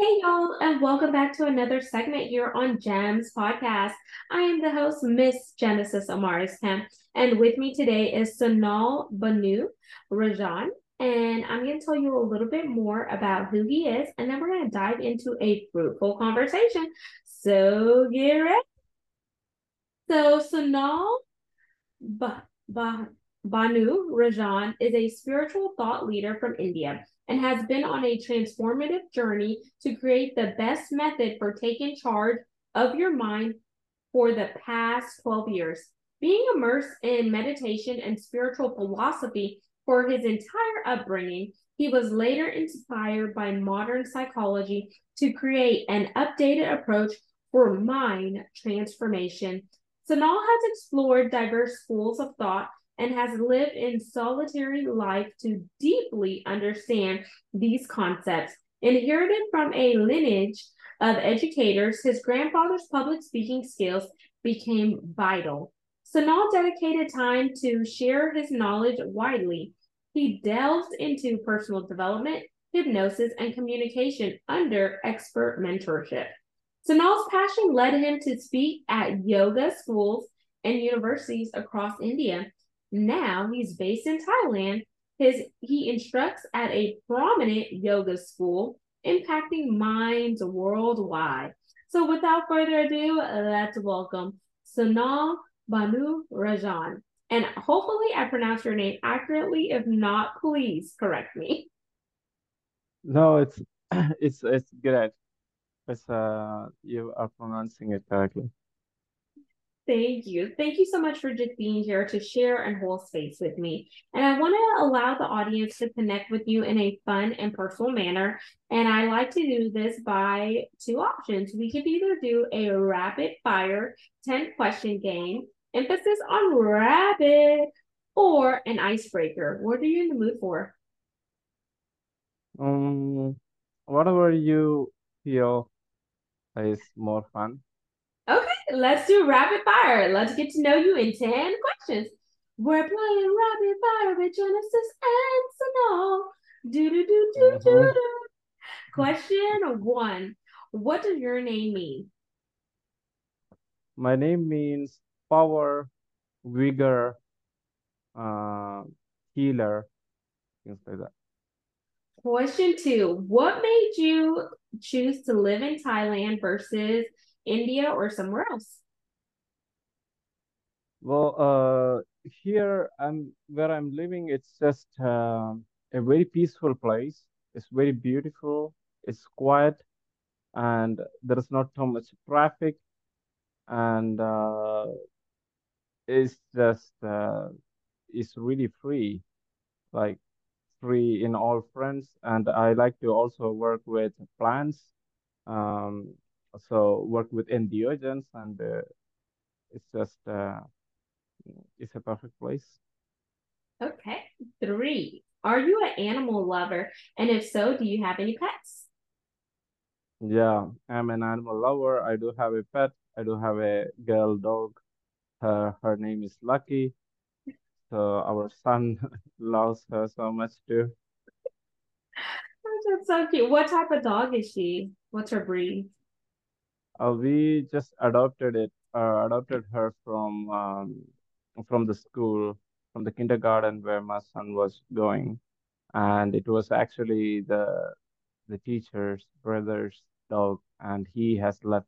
Hey, y'all, and welcome back to another segment here on GEMS Podcast. I am the host, Miss Genesis Amaris Kemp, and with me today is Sanal Bhanu Rajan. And I'm going to tell you a little bit more about who he is, and then we're going to dive into a fruitful conversation. So get ready. So, Sanal ba- ba- Bhanu Rajan is a spiritual thought leader from India and has been on a transformative journey to create the best method for taking charge of your mind for the past 12 years. Being immersed in meditation and spiritual philosophy for his entire upbringing, he was later inspired by modern psychology to create an updated approach for mind transformation. Sanal has explored diverse schools of thought and has lived in solitary life to deeply understand these concepts. Inherited from a lineage of educators, his grandfather's public speaking skills became vital. Sanal dedicated time to share his knowledge widely. He delves into personal development, hypnosis, and communication under expert mentorship. Sanal's passion led him to speak at yoga schools and universities across India. Now he's based in Thailand. His he instructs at a prominent yoga school, impacting minds worldwide. So without further ado, let's welcome Sanal Bhanu Rajan. And hopefully I pronounced your name accurately. If not, please correct me. No, it's it's it's good. It's uh you are pronouncing it correctly. Thank you. Thank you so much for just being here to share and hold space with me. And I want to allow the audience to connect with you in a fun and personal manner. And I like to do this by two options. We could either do a rapid fire 10 question game, emphasis on rapid, or an icebreaker. What are you in the mood for? Um, whatever you feel is more fun. Let's do rapid fire. Let's get to know you in 10 questions. We're playing rapid fire with Genesis and Sanal. Do do do do do Mhm. do. Question one What does your name mean? My name means power, vigor, uh, healer, things like that. Question two What made you choose to live in Thailand versus India or somewhere else? Well, uh, here I'm where I'm living. It's just uh, a very peaceful place. It's very beautiful. It's quiet, and there is not too much traffic, and uh, it's just uh, it's really free, like free in all fronts. And I like to also work with plants, um, so work with entheogens, and uh, it's just uh, it's a perfect place. Okay. Three Are you an animal lover? And if so, do you have any pets? Yeah, I'm an animal lover. I do have a pet. I do have a girl dog. Her her name is Lucky. So our son loves her so much too. That's so cute. What type of dog is she? What's her breed? Uh, we just adopted it, uh, adopted her from um, from the school, from the kindergarten where my son was going, and it was actually the the teacher's brother's dog, and he has left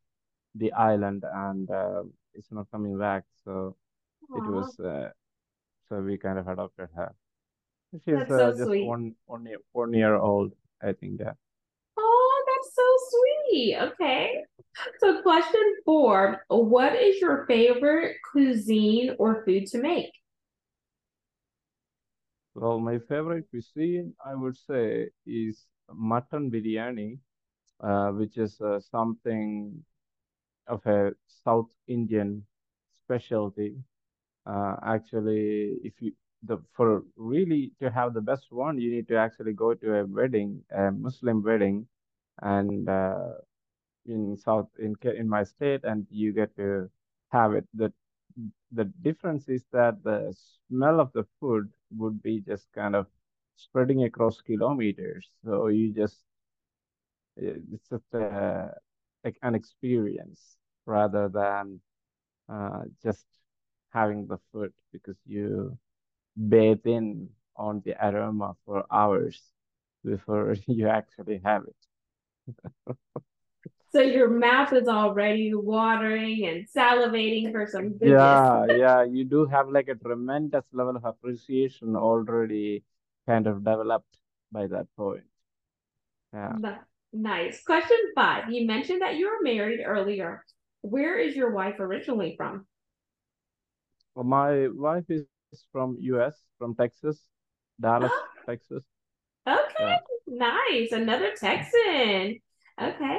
the island and uh, it's not coming back. So it was, uh, so we kind of adopted her. She's uh, so just sweet. one one year one year old, I think. Yeah. Okay. So, question four What is your favorite cuisine or food to make? Well, my favorite cuisine, I would say, is mutton biryani, uh, which is uh, something of a South Indian specialty. Uh, actually, if you the for really to have the best one, you need to actually go to a wedding, a Muslim wedding, and uh, in South in in my state, and you get to have it. The the difference is that the smell of the food would be just kind of spreading across kilometers. So you just it's just a, like an experience rather than uh, just having the food because you bathe in on the aroma for hours before you actually have it. So your mouth is already watering and salivating for some goodness. Yeah, yeah, you do have like a tremendous level of appreciation already kind of developed by that point. Yeah. Nice. Question five. You mentioned that you were married earlier. Where is your wife originally from? Well, my wife is from US, from Texas, Dallas, Oh, Texas. okay. Yeah. Nice. Another Texan. Okay.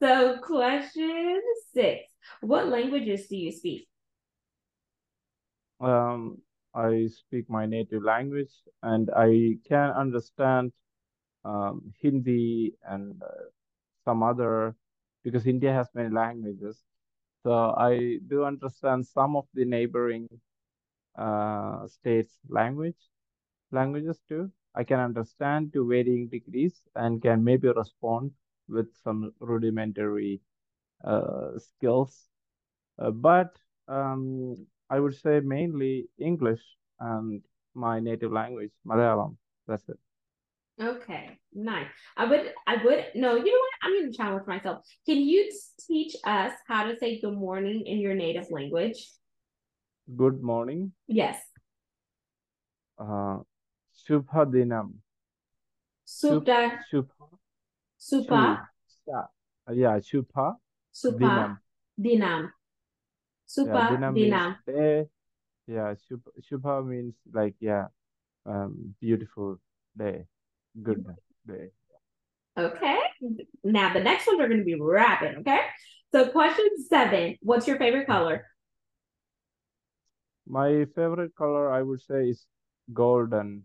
So question six. What languages do you speak? Um, I speak my native language and I can understand um, Hindi and uh, some other because India has many languages. So I do understand some of the neighboring uh, states' language languages too. I can understand to varying degrees and can maybe respond with some rudimentary uh, skills. Uh, but um, I would say mainly English and my native language, Malayalam. That's it. Okay, nice. I would, I would, no, you know what? I'm going to challenge myself. Can you teach us how to say good morning in your native language? Good morning. Yes. Uh, Shubha Dinam. Shub, Supta, Shubha, supa, Shu, Yeah, Shubha supa, Dinam. dinam. Yeah, Supa, Dinam dinam. day. Yeah, Shubha, Shubha means like, yeah, um, beautiful day, good day. Okay. Now the next ones are going to be rapid. Okay. So question seven. What's your favorite color? My favorite color, I would say, is golden,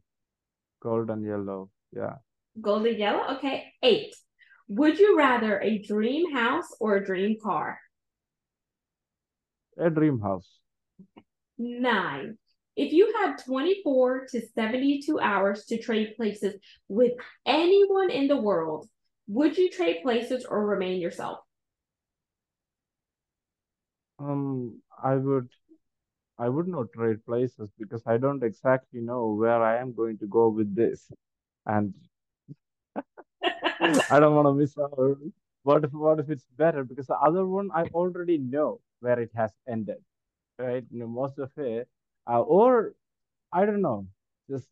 golden yellow. Yeah, Golden yellow. Okay. Eight. Would you rather a dream house or a dream car? a dream house. Nine. If you had 24 to 72 hours to trade places with anyone in the world, would you trade places or remain yourself? Um, I would, I would not trade places because I don't exactly know where I am going to go with this, and I don't want to miss out. What if, what if it's better? Because the other one, I already know where it has ended, right? You know, most of it, uh, or I don't know. Just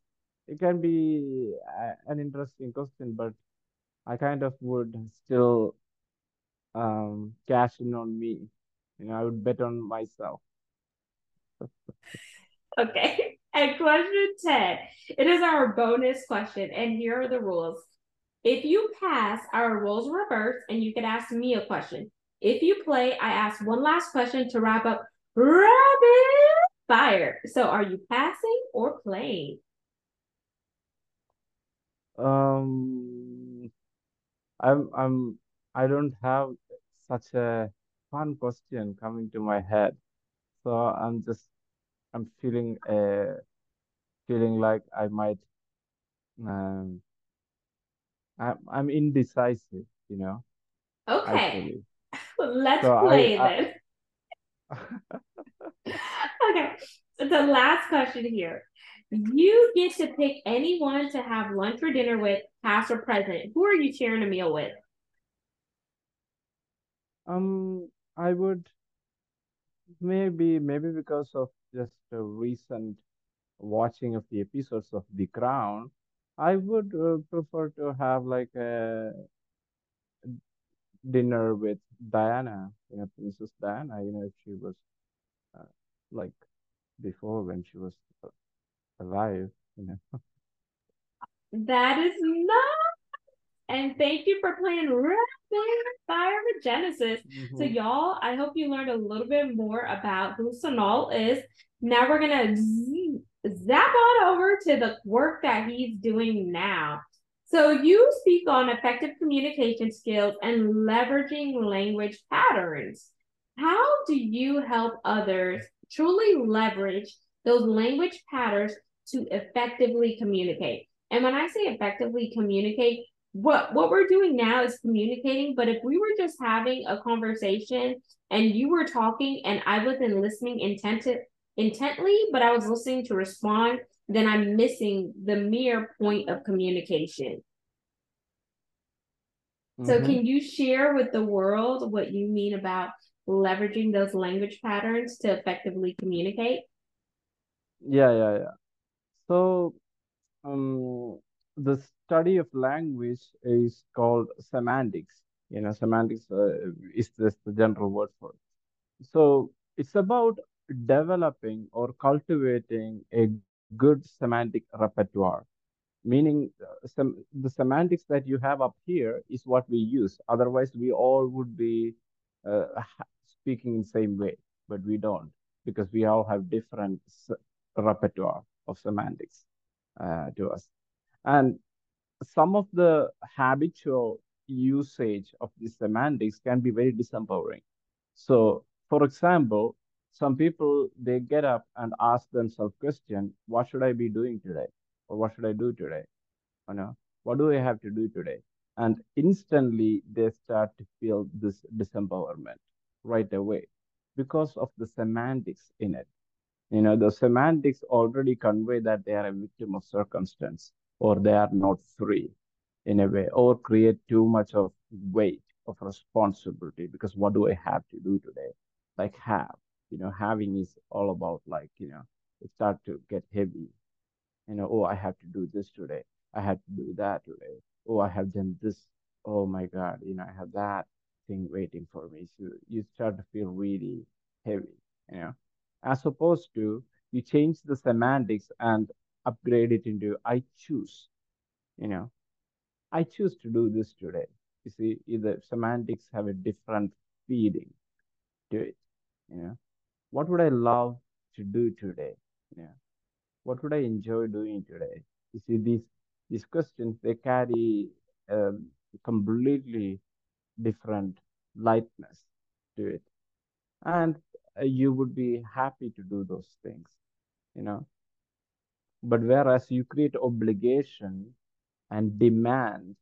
it can be uh, an interesting question, but I kind of would still um cash in on me. You know, I would bet on myself. Okay. And question 10. It is our bonus question. And here are the rules. If you pass, our roles reverse and you can ask me a question. If you play, I ask one last question to wrap up rapid fire. So are you passing or playing? Um, I'm I'm I don't have such a fun question coming to my head, so I'm just I'm feeling uh feeling like I might um I'm I'm indecisive, you know, Okay. actually. Let's So play I then. Okay. So the last question here. You get to pick anyone to have lunch or dinner with, past or present. Who are you sharing a meal with? um I would maybe maybe because of just a recent watching of the episodes of The Crown, I would uh, prefer to have like a dinner with Diana, you know, Princess Diana, you know, if she was uh, like before when she was uh, alive, you know. That is not. And thank you for playing Rapid Fire with Genesis. So, hmm y'all, I hope you learned a little bit more about who Sanal is. Now we're gonna z- zap on over to the work that he's doing now. So, you speak on effective communication skills and leveraging language patterns. How do you help others truly leverage those language patterns to effectively communicate? And when I say effectively communicate, what what we're doing now is communicating but if we were just having a conversation and you were talking and i wasn't listening intent intently but i was listening to respond then i'm missing the mere point of communication so Mm-hmm. can you share with the world what you mean about leveraging those language patterns to effectively communicate Yeah, yeah, yeah. So, um, the study of language is called semantics. You know, semantics uh, is just the general word for it. So, it's about developing or cultivating a good semantic repertoire meaning uh, the semantics that you have up here is what we use otherwise we all would be uh, speaking in same way but we don't because we all have different repertoire of semantics uh, to us and some of the habitual usage of the semantics can be very disempowering. So for example some people they get up and ask themselves question what should i be doing today? Or what should i do today? You know what do i have to do today? And instantly they start to feel this disempowerment right away because of the semantics in it. You know the semantics already convey that they are a victim of circumstance or they are not free in a way or create too much of weight of responsibility because what do i have to do today like have you know having is all about like you know it start to get heavy you know, oh, I have to do this today. I have to do that today. Oh, I have done this. Oh my God, you know, I have that thing waiting for me. So you start to feel really heavy, you know, as opposed to you change the semantics and upgrade it into I choose, you know, I choose to do this today. You see, either semantics have a different feeling to it, you know. What would I love to do today? Yeah what would I enjoy doing today? You see, these these questions they carry um, completely different lightness to it, and uh, you would be happy to do those things, you know. But whereas you create obligation and demand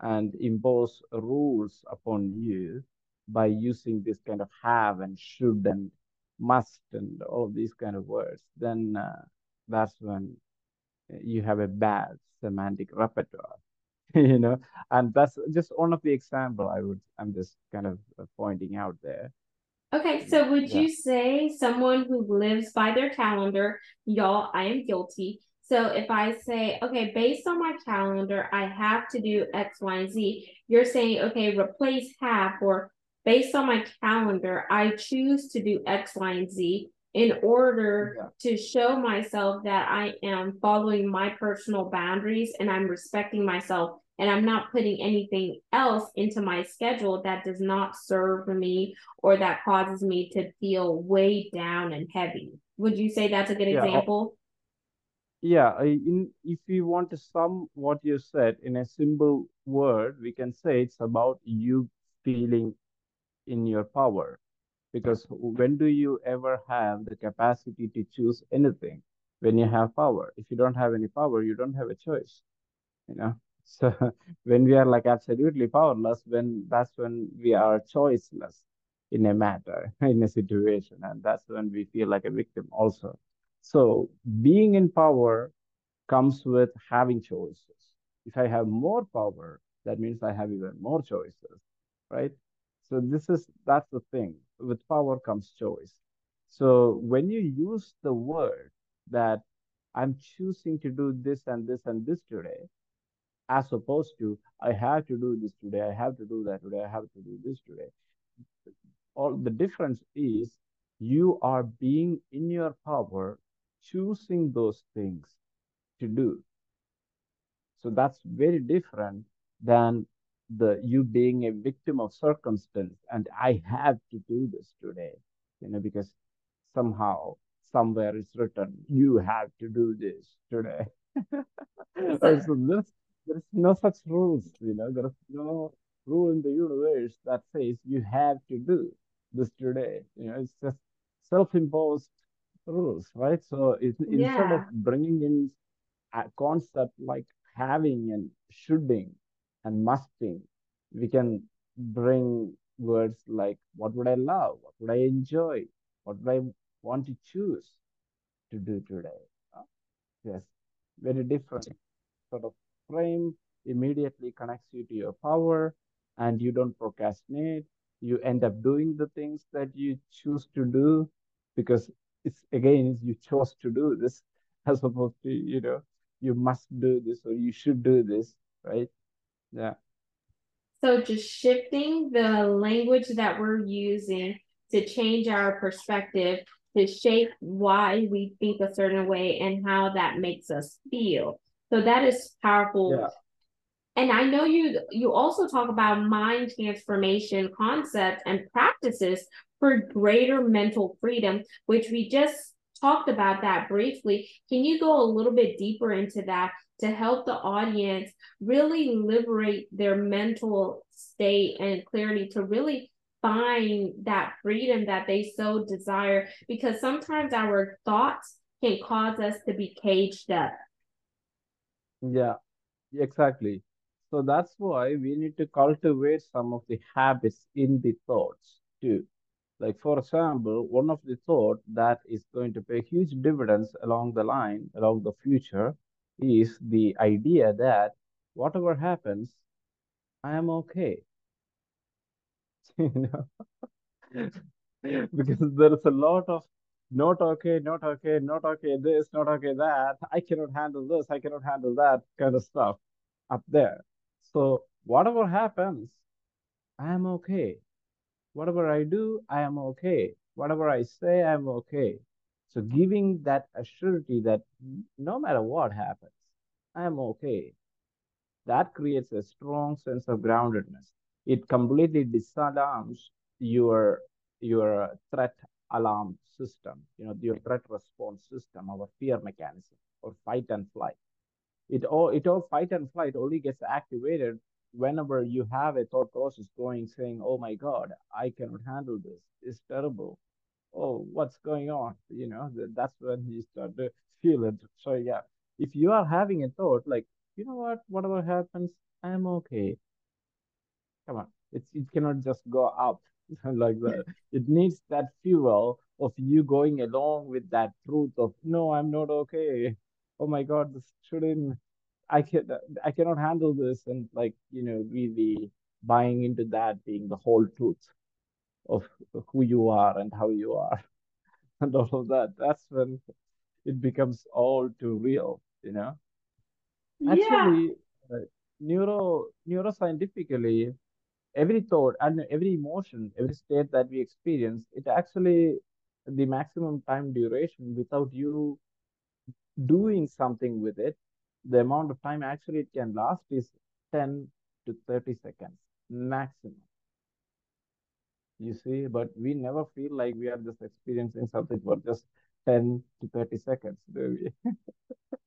and impose rules upon you by using this kind of have and should and must and all of these kind of words, then uh, that's when you have a bad semantic repertoire you know? And that's just one of the example i would i'm just kind of uh, pointing out there Okay, so would yeah. you say someone who lives by their calendar, y'all, I am guilty. So if I say, okay, based on my calendar, I have to do X, Y, and Z, you're saying, okay, replace have or based on my calendar, I choose to do X, Y, and Z in order yeah. to show myself that I am following my personal boundaries and I'm respecting myself and I'm not putting anything else into my schedule that does not serve me or that causes me to feel weighed down and heavy. Would you say that's a good yeah example? yeah I- in if we want to sum what you said in a simple word we can say it's about you feeling in your power because when do you ever have the capacity to choose anything when you have power if you don't have any power you don't have a choice you know so when we are like absolutely powerless when that's when we are choiceless in a matter in a situation and that's when we feel like a victim also. So being in power comes with having choices. If i have more power that means i have even more choices right? So this is that's the thing. With power comes choice. So when you use the word that i'm choosing to do this and this and this today as opposed to I have to do this today, I have to do that today, I have to do this today. All the difference is you are being in your power, choosing those things to do. So that's very different than the you being a victim of circumstance and I have to do this today, you know, because somehow somewhere it's written you have to do this today. So, so there's no such rules, you know, there's no rule in the universe that says you have to do this today. You know, it's just self-imposed rules, right? So it, instead of bringing in a concept like having and shoulding, and musting. We can bring words like what would I love? What would I enjoy? What would I want to choose to do today? Yes, very different sort of frame immediately connects you to your power and you don't procrastinate. You end up doing the things that you choose to do because it's again, you chose to do this as opposed to, you know, you must do this or you should do this, right? Yeah. So just shifting the language that we're using to change our perspective to shape why we think a certain way and how that makes us feel. So that is powerful. Yeah. And I know you you also talk about mind transformation concepts and practices for greater mental freedom, which we just talked about that briefly. Can you go a little bit deeper into that to help the audience really liberate their mental state and clarity to really find that freedom that they so desire? Because sometimes our thoughts can cause us to be caged up. Yeah, exactly. So that's why we need to cultivate some of the habits in the thoughts too. Like, for example, one of the thought that is going to pay huge dividends along the line, along the future, is the idea that whatever happens, I am okay. You know, because there is a lot of not okay, not okay, not okay, this, not okay, that. I cannot handle this, I cannot handle that kind of stuff up there. So whatever happens, I am okay. Whatever I do, I am okay. Whatever I say, I'm okay. So giving that assurity that no matter what happens, I am okay. That creates a strong sense of groundedness. It completely disarms your your threat alarm system, you know, your threat response system, our fear mechanism, or fight and flight. It all it all fight and flight only gets activated whenever you have a thought process going saying, "Oh my God, I cannot handle this. It's terrible. Oh, what's going on?" You know, that's when you start to feel it. So yeah, if you are having a thought like, you know what, whatever happens, I'm okay. Come on, it's it cannot just go up like that. It needs that fuel of you going along with that truth of no, I'm not okay. Oh my God, this shouldn't. I can I cannot handle this, and like you know, really buying into that being the whole truth of who you are and how you are and all of that. That's when it becomes all too real, you know. Yeah. Actually, uh, neuro neuroscientifically, every thought and every emotion, every state that we experience, it actually the maximum time duration without you doing something with it, the amount of time actually it can last is 10 to 30 seconds maximum. You see, but we never feel like we are just experiencing something for just 10 to 30 seconds, do we?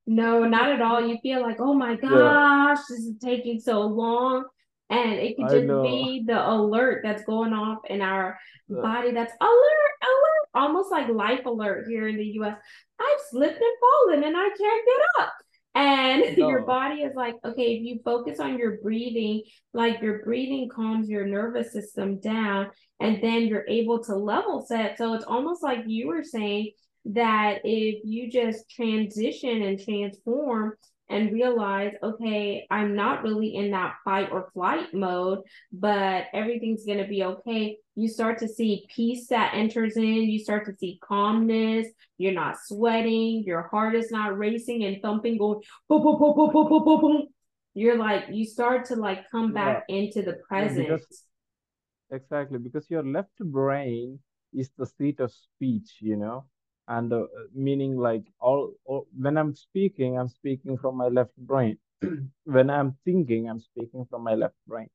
No, not at all. You feel like, oh my Yeah, gosh, this is taking so long. And it could just be the alert that's going off in our Uh, body that's alert, alert, almost like life alert here in the US. I've slipped and fallen and I can't get up. And your body is like, okay, if you focus on your breathing, like your breathing calms your nervous system down, and then you're able to level set. So it's almost like you were saying that if you just transition and transform and realize, okay, I'm not really in that fight or flight mode, but everything's going to be okay. You start to see peace that enters in. You start to see calmness. You're not sweating. Your heart is not racing and thumping, going boom, boom, boom, boom, boom, boom, boom, boom. You're like, you start to like come yeah, back into the yeah, present. because exactly because your left brain is the seat of speech, you know, and uh, meaning like all, when I'm speaking, I'm speaking from my left brain. When I'm thinking, I'm speaking from my left brain.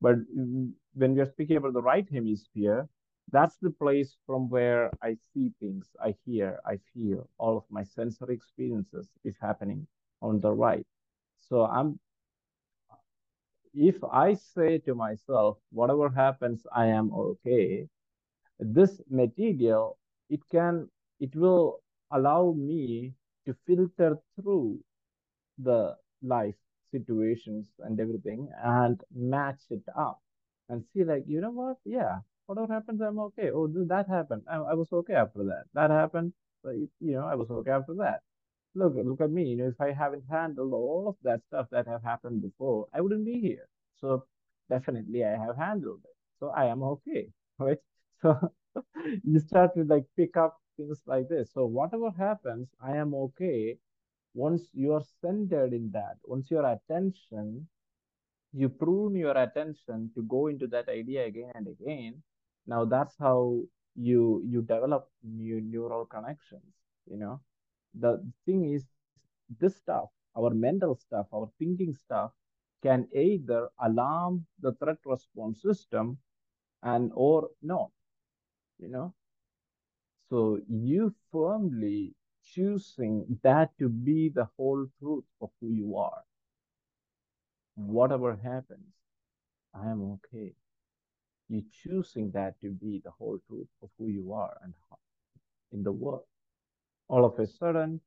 But when we are speaking about the right hemisphere, that's the place from where I see things, I hear, I feel, all of my sensory experiences is happening on the right. So I'm if I say to myself, whatever happens, I am okay, this material, it can, it will allow me to filter through the life situations and everything and match it up and see like, you know what? Yeah, whatever happens, I'm okay. Oh, that happened. I, I was okay after that. That happened. But, you know, I was okay after that. Look, look at me. You know, if I haven't handled all of that stuff that have happened before, I wouldn't be here. So definitely I have handled it. So I am okay, right? So you start to like pick up things like this. So whatever happens, I am okay. Once you are centered in that, once your attention you prune your attention to go into that idea again and again now that's how you you develop new neural connections you know the thing is this stuff our mental stuff our thinking stuff can either alarm the threat response system and or not you know so you firmly choosing that to be the whole truth of who you are whatever happens, I am okay. You choosing that to be the whole truth of who you are and in the world. All of a sudden,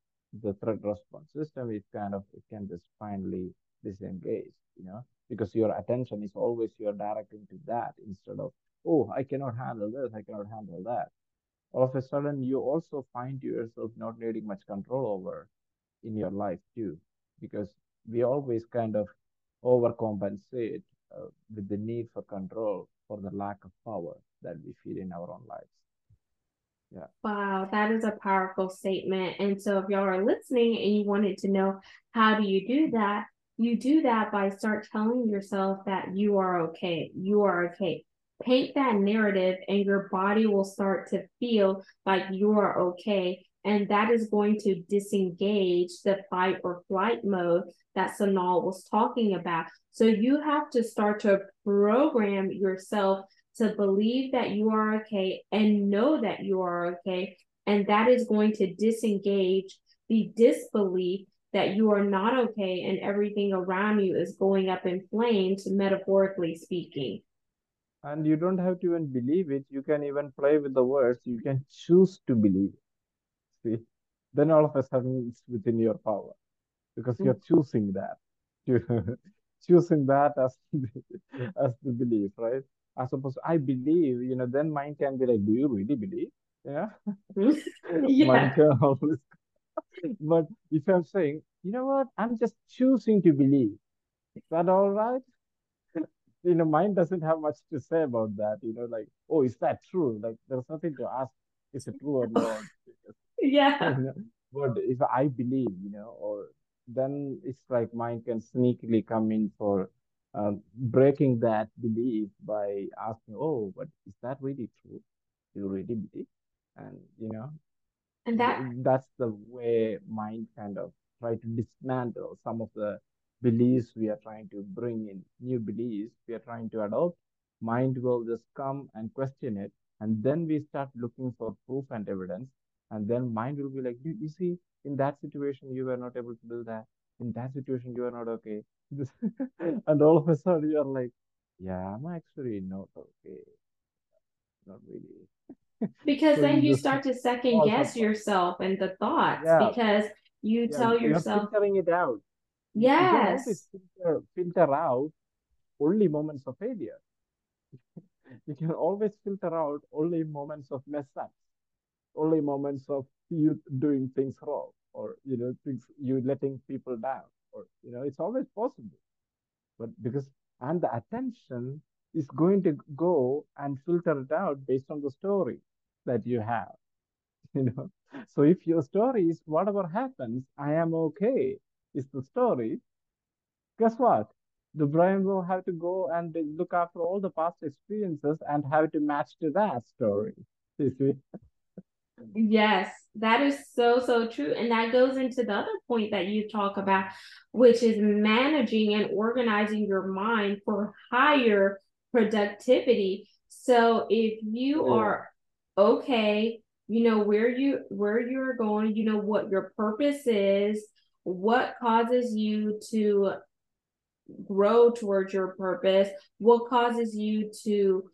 the threat response system is kind of it can just finally disengage, you know, because your attention is always you're directing to that instead of, oh, I cannot handle this, I cannot handle that. All of a sudden, you also find yourself not needing much control over in your life too, because we always kind of overcompensate uh, with the need for control for the lack of power that we feel in our own lives. Yeah. Wow, that is a powerful statement. And so if y'all are listening and you wanted to know how do you do that, you do that by start telling yourself that you are okay. You are okay. Paint that narrative and your body will start to feel like you are okay and that is going to disengage the fight or flight mode that Sanal was talking about. So you have to start to program yourself to believe that you are okay and know that you are okay. And that is going to disengage the disbelief that you are not okay and everything around you is going up in flames, metaphorically speaking. And you don't have to even believe it. You can even play with the words. You can choose to believe see, then all of a sudden it's within your power because you're mm. choosing that, choosing that as as the belief, right? As opposed to I believe, you know, then mind can be like, do you really believe? Yeah, yeah. mind can always. but if I'm saying, you know what, I'm just choosing to believe, is that all right? You know, mind doesn't have much to say about that. You know, like, oh, is that true? Like, there's nothing to ask. Is it true or not? yeah but if i believe you know or then it's like mind can sneakily come in for um, breaking that belief by asking oh but is that really true you really believe and you know and that that's the way mind kind of try to dismantle some of the beliefs we are trying to bring in new beliefs we are trying to adopt. Mind will just come and question it and then we start looking for proof and evidence and then mind will be like you, you see in that situation you were not able to do that. In that situation you are not okay. And all of a sudden you're like yeah i'm actually not okay. Not really. Because so then you, you start to second guess yourself and the thoughts yeah. because you yeah, tell yourself you're filtering it out yes you filter, filter out only moments of failure. You can always filter out only moments of mess ups only moments of you doing things wrong or you know things you letting people down or you know it's always possible. But because and the attention is going to go and filter it out based on the story that you have you know. So if your story is whatever happens i am okay is the story guess what the brain will have to go and look after all the past experiences and have to match to that story you see Yes, that is so, so true. And that goes into the other point that you talk about, which is managing and organizing your mind for higher productivity. So if you yeah. are okay, you know where you where you're going, you know what your purpose is, what causes you to grow towards your purpose, what causes you to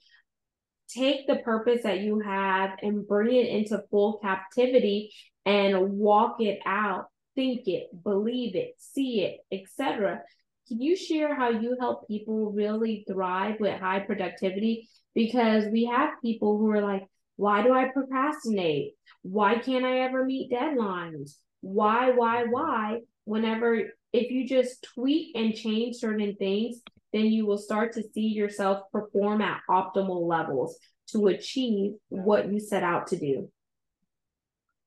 take the purpose that you have and bring it into full captivity and walk it out think it believe it see it etc can you share how you help people really thrive with high productivity? Because we have people who are like, why do I procrastinate? Why can't I ever meet deadlines? Why, why, why? Whenever, if you just tweak and change certain things, then you will start to see yourself perform at optimal levels to achieve what you set out to do.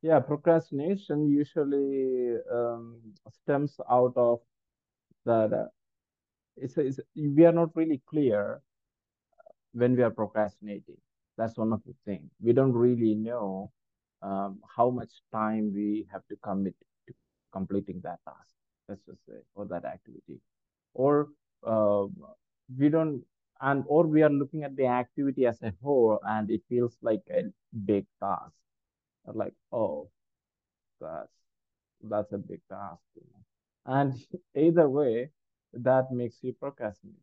Yeah, procrastination usually um, stems out of that. Uh, it's, it's we are not really clear when we are procrastinating. That's one of the things we don't really know um, how much time we have to commit to completing that task. Let's just say, or that activity, or uh, we don't and or we are looking at the activity as a whole and it feels like a big task like oh that's that's a big task you know? and either way that makes you procrastinate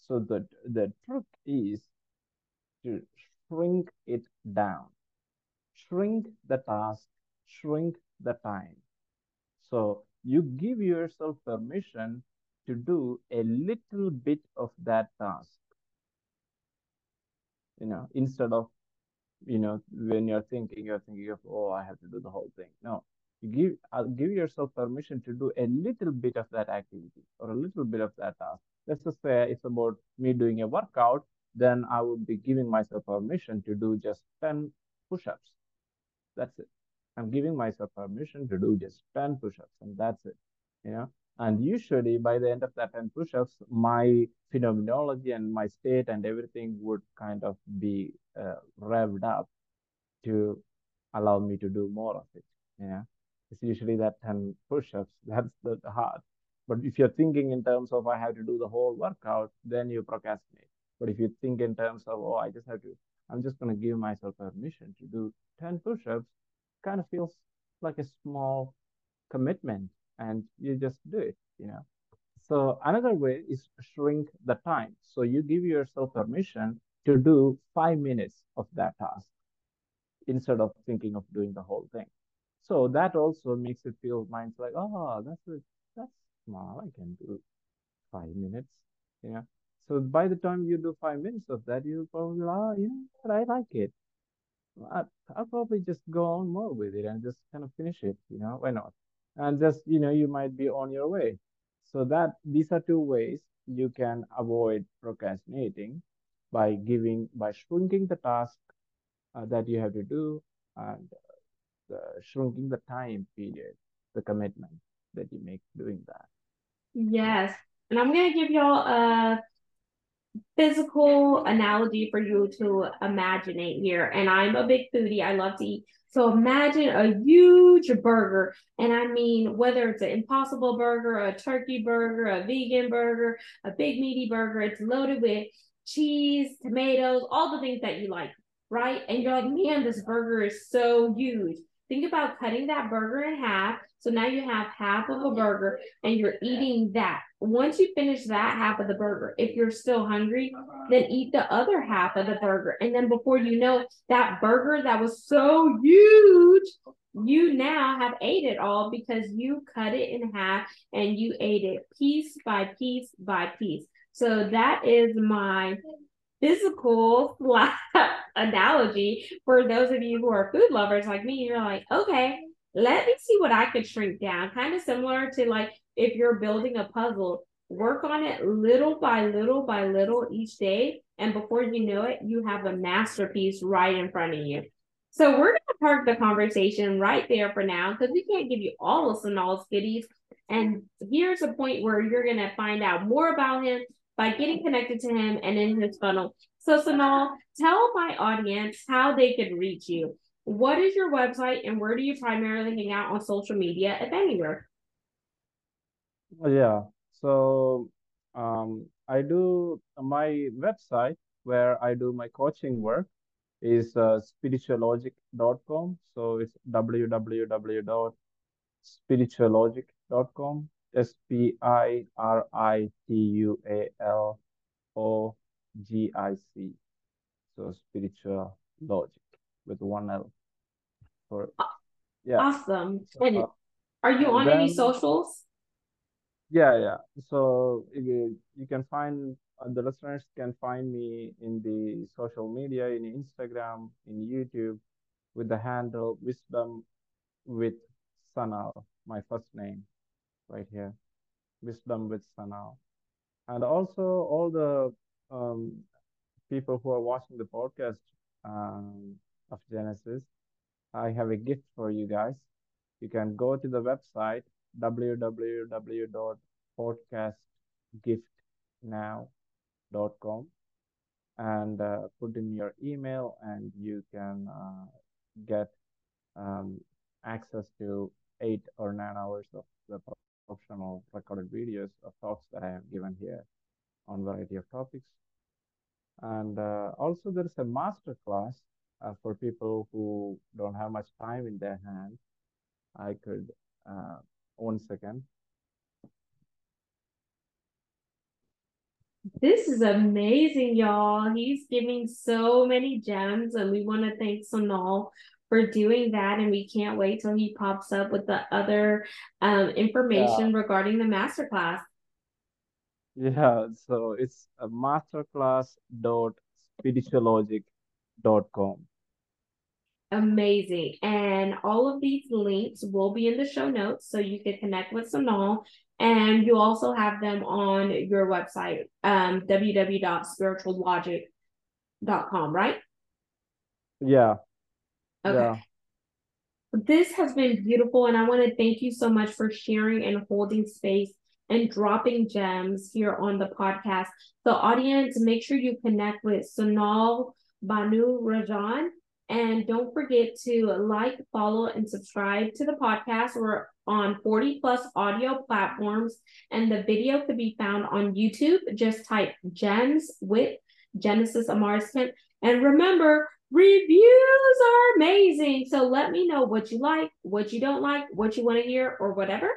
so the the trick is to shrink it down shrink the task shrink the time. So you give yourself permission to do a little bit of that task. You know instead of you know when you're thinking you're thinking of oh i have to do the whole thing. No. You give uh, give yourself permission to do a little bit of that activity or a little bit of that task. Let's just say it's about me doing a workout then i would be giving myself permission to do just 10 push-ups that's it i'm giving myself permission to do just 10 push-ups and that's it you know and usually by the end of that 10 push-ups, my phenomenology and my state and everything would kind of be uh, revved up to allow me to do more of it. Yeah. It's usually that 10 push-ups. That's the hard. But if you're thinking in terms of I have to do the whole workout, then you procrastinate. But if you think in terms of, oh, I just have to, I'm just going to give myself permission to do 10 push-ups, kind of feels like a small commitment and you just do it, you know. So another way is shrink the time. So you give yourself permission to do five minutes of that task instead of thinking of doing the whole thing. So that also makes it feel minds like, oh, that's that's small. I can do five minutes. Yeah. So by the time you do five minutes of that, you probably, oh, you know, what, I like it. I, I'll probably just go on more with it and just kind of finish it. You know, why not? and just you know you might be on your way so that these are two ways you can avoid procrastinating by giving by shrinking the task uh, that you have to do and uh, shrinking the time period the commitment that you make doing that yes and i'm going to give y'all a physical analogy for you to imagine it here and i'm a big foodie i love to eat so imagine a huge burger. And I mean, whether it's an impossible burger, a turkey burger, a vegan burger, a big meaty burger, it's loaded with cheese, tomatoes, all the things that you like, right? And you're like, man, this burger is so huge. Think about cutting that burger in half. So now you have half of a burger and you're eating that. Once you finish that half of the burger, if you're still hungry, uh-huh. then eat the other half of the burger. And then before you know it, that burger that was so huge, you now have ate it all because you cut it in half and you ate it piece by piece by piece. So that is my physical analogy for those of you who are food lovers like me. You're like, okay, let me see what I could shrink down. Kind of similar to like if you're building a puzzle, work on it little by little by little each day. And before you know it, you have a masterpiece right in front of you. So we're going to park the conversation right there for now because we can't give you all of Sanal's goodies. And here's a point where you're going to find out more about him by getting connected to him and in his funnel. So, Sanal, tell my audience how they could reach you. What is your website and where do you primarily hang out on social media, if anywhere? Yeah. So, um, I do my website where I do my coaching work is uh, spiritualogic.com. So it's www.spiritualogic.com. S P I R I T U A L O G I C. So spiritual logic with one L. For yeah. Awesome. And uh, are you on then, any socials? Yeah, yeah. So you, can find uh, the listeners can find me in the social media, in Instagram, in YouTube, with the handle Wisdom with Sanal, my first name right here, Wisdom with Sanal. And also all the um, people who are watching the podcast um, of Genesis, I have a gift for you guys. You can go to the website www.podcastgiftnow.com and uh, put in your email, and you can uh, get um, access to eight or nine hours of the optional recorded videos of talks that I have given here on variety of topics. And uh, also there is a master class uh, for people who don't have much time in their hand. I could, uh, one second. This is amazing, y'all. He's giving so many gems, and we want to thank Sanal for doing that. And we can't wait till he pops up with the other um, information yeah. regarding the masterclass. Yeah, so it's a masterclass.spiritualogic.com. Amazing. And all of these links will be in the show notes so you can connect with Sanal. And you also have them on your website, um, www.spiritualogic.com, right? Yeah. Okay. Yeah. This has been beautiful. And I want to thank you so much for sharing and holding space and dropping gems here on the podcast. The audience, make sure you connect with Sanal Bhanu Rajan. And don't forget to like, follow, and subscribe to the podcast. We're on 40 plus audio platforms, and the video could be found on YouTube. Just type gems with Genesis Amaris Kemp. And remember, reviews are amazing. So let me know what you like, what you don't like, what you want to hear, or whatever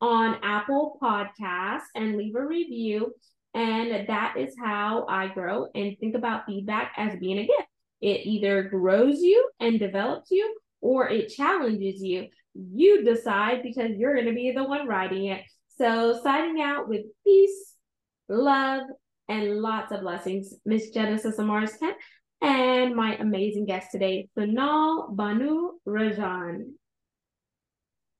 on Apple Podcasts and leave a review. And that is how I grow and think about feedback as being a gift. It either grows you and develops you, or it challenges you. You decide because you're going to be the one writing it. So, signing out with peace, love, and lots of blessings, Miss Genesis Amaris Kemp, and my amazing guest today, Sanal Bhanu Rajan.